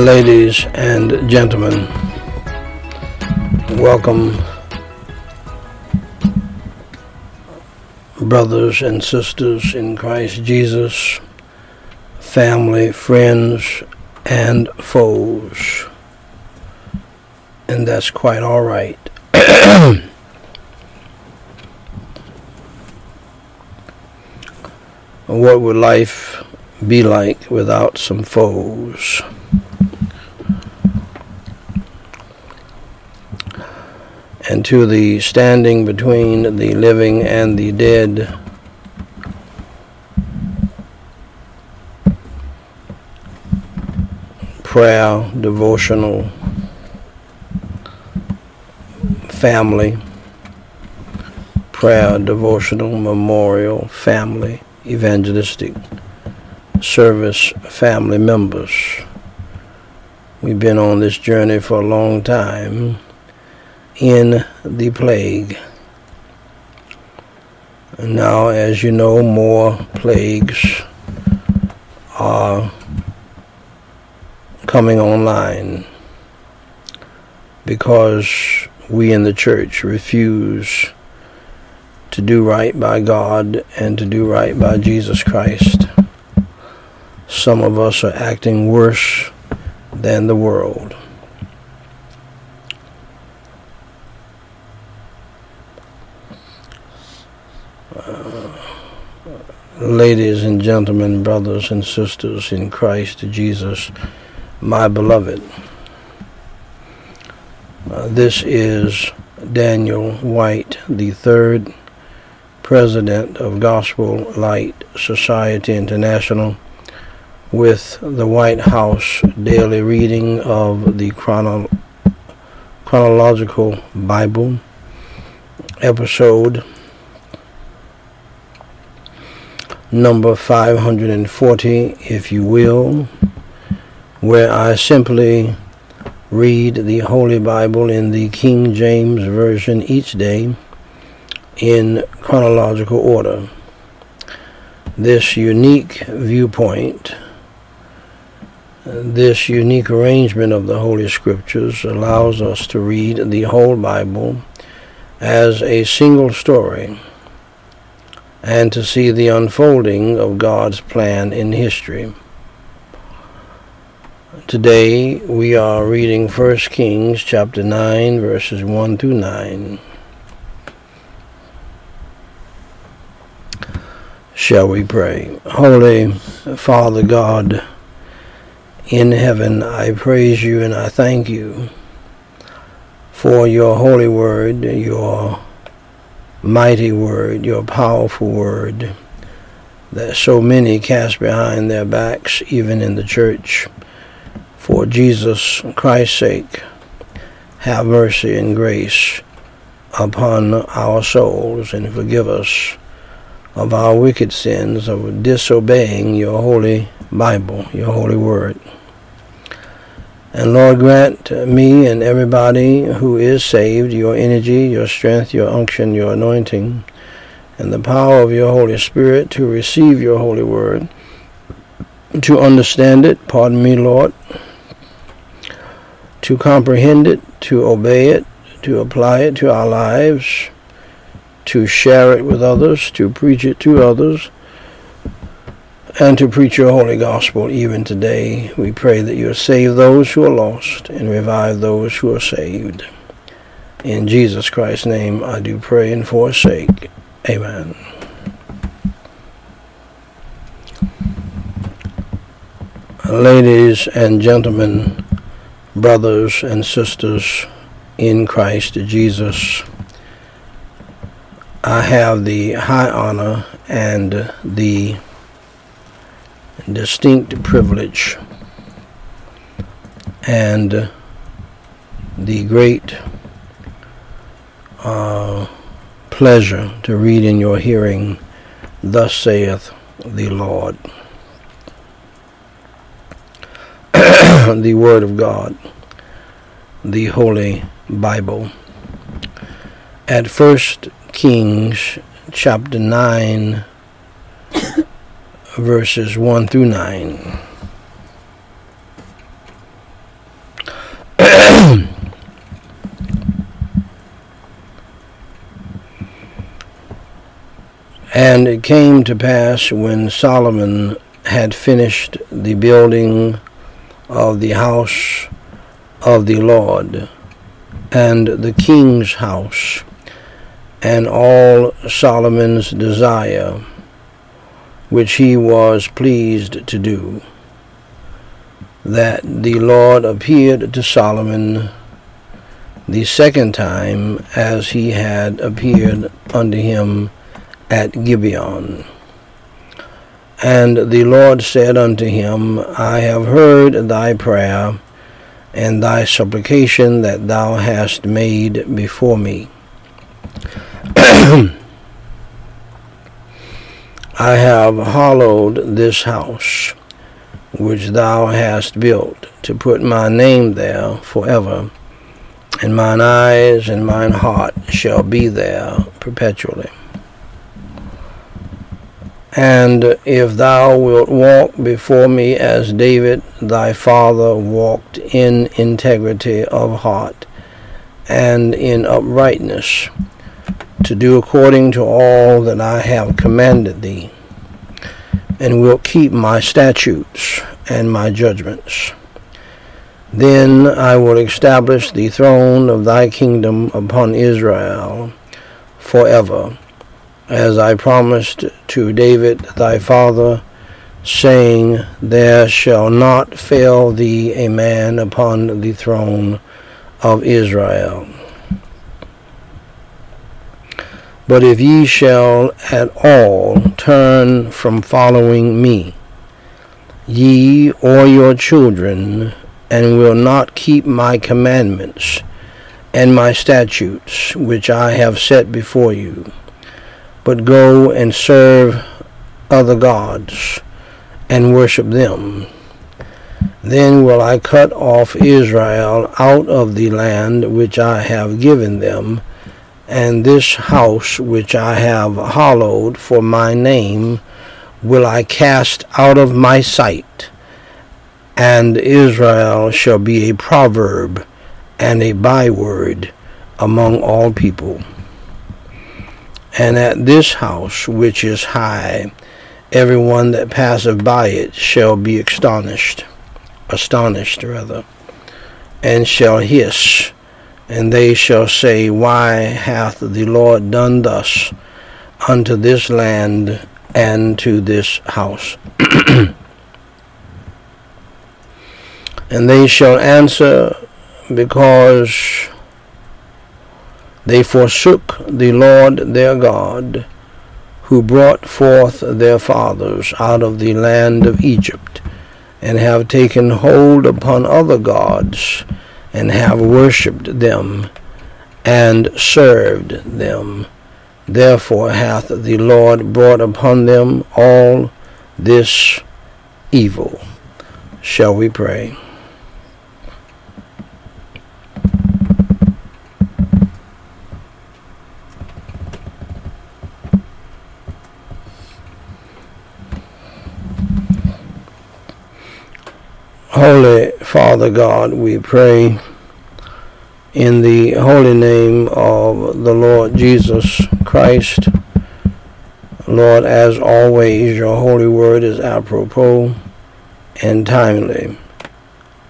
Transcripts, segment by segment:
ladies and gentlemen, welcome, brothers and sisters in Christ Jesus, family, friends, and foes. And that's quite all right. what would life be like without some foes? And to the standing between the living and the dead. Prayer, devotional, family, prayer, devotional, memorial, family, evangelistic service, family members. We've been on this journey for a long time in the plague. Now, as you know, more plagues are coming online because we in the church refuse to do right by God and to do right by Jesus Christ. Some of us are acting worse than the world. Ladies and gentlemen, brothers and sisters in Christ Jesus, my beloved. Uh, this is Daniel Whyte, the third president of Gospel Light Society International, with the Whyte House daily reading of the chrono- chronological Bible episode number 540, if you will, where I simply read the Holy Bible in the King James Version each day in chronological order. This unique viewpoint, this unique arrangement of the Holy Scriptures allows us to read the whole Bible as a single story and to see the unfolding of God's plan in history. Today we are reading 1 Kings chapter 9 verses 1 through 9. Shall we pray? Holy Father God in heaven, I praise you and I thank you for your holy word, your mighty word, your powerful word that so many cast behind their backs, even in the church. For Jesus Christ's sake, have mercy and grace upon our souls and forgive us of our wicked sins of disobeying your holy Bible, your holy word. And Lord, grant me and everybody who is saved your energy, your strength, your unction, your anointing, and the power of your Holy Spirit to receive your holy word, to understand it, pardon me, Lord, to comprehend it, to obey it, to apply it to our lives, to share it with others, to preach it to others, and to preach your holy gospel even today. We pray that you will save those who are lost and revive those who are saved. In Jesus Christ's name I do pray and forsake. Amen. Ladies and gentlemen, brothers and sisters in Christ Jesus, I have the high honor and the distinct privilege and the great uh, pleasure to read in your hearing, Thus saith the Lord. the Word of God, the Holy Bible. At First Kings chapter 9 verses 1 through 9. and it came to pass when Solomon had finished the building of the house of the Lord and the king's house and all Solomon's desire which he was pleased to do, that the Lord appeared to Solomon the second time as he had appeared unto him at Gibeon. And the Lord said unto him, I have heard thy prayer and thy supplication that thou hast made before me. I have hallowed this house which thou hast built to put my name there forever, and mine eyes and mine heart shall be there perpetually. And if thou wilt walk before me as David thy father walked in integrity of heart and in uprightness, to do according to all that I have commanded thee, and wilt keep my statutes and my judgments, then I will establish the throne of thy kingdom upon Israel forever as I promised to David thy father, saying, There shall not fail thee a man upon the throne of Israel. But if ye shall at all turn from following me, ye or your children, and will not keep my commandments and my statutes, which I have set before you, but go and serve other gods and worship them. Then will I cut off Israel out of the land which I have given them, and this house which I have hallowed for my name will I cast out of my sight, and Israel shall be a proverb and a byword among all people. And at this house which is high, every one that passeth by it shall be astonished, astonished rather, and shall hiss, and they shall say, Why hath the Lord done thus unto this land and to this house? and they shall answer, Because they forsook the Lord their God, who brought forth their fathers out of the land of Egypt, and have taken hold upon other gods, and have worshipped them, and served them. Therefore hath the Lord brought upon them all this evil. Shall we pray? Holy Father God, we pray in the holy name of the Lord Jesus Christ. Lord, as always, your holy word is apropos and timely,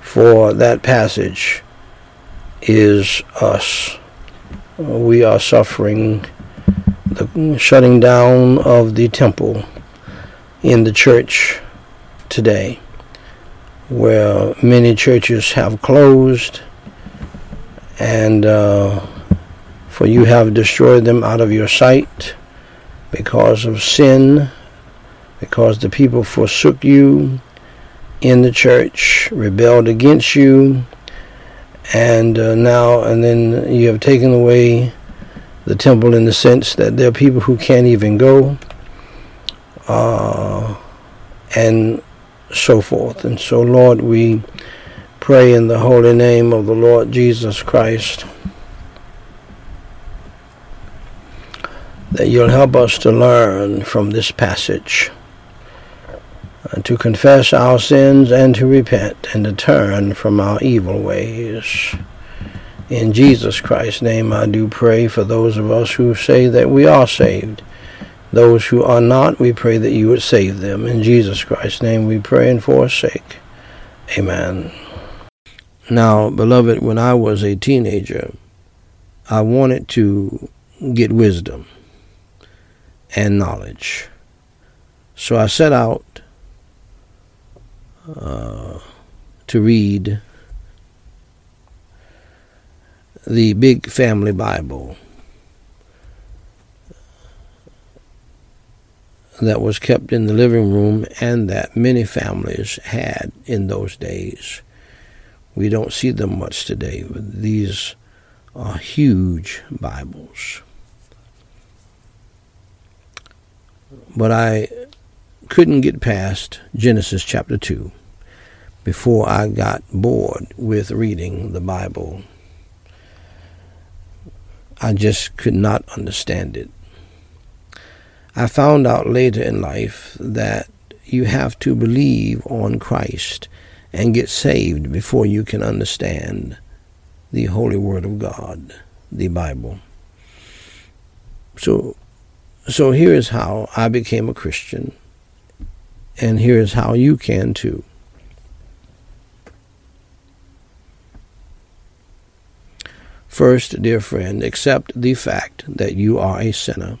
for that passage is us. We are suffering the shutting down of the temple in the church today where many churches have closed and uh, for you have destroyed them out of your sight because of sin, because the people forsook you in the church, rebelled against you, and uh, now and then you have taken away the temple in the sense that there are people who can't even go. Uh, and so forth. And so, Lord, we pray in the holy name of the Lord Jesus Christ that you'll help us to learn from this passage, uh, to confess our sins and to repent and to turn from our evil ways. In Jesus Christ's name, I do pray for those of us who say that we are saved Those who are not, we pray that you would save them. In Jesus Christ's name we pray and forsake. Amen. Now, beloved, when I was a teenager, I wanted to get wisdom and knowledge. So I set out uh, to read the Big Family Bible that was kept in the living room and that many families had in those days. We don't see them much today. These are huge Bibles. But I couldn't get past Genesis chapter 2 before I got bored with reading the Bible. I just could not understand it. I found out later in life that you have to believe on Christ and get saved before you can understand the Holy Word of God, the Bible. So, so here's how I became a Christian, and here's how you can too. First, dear friend, accept the fact that you are a sinner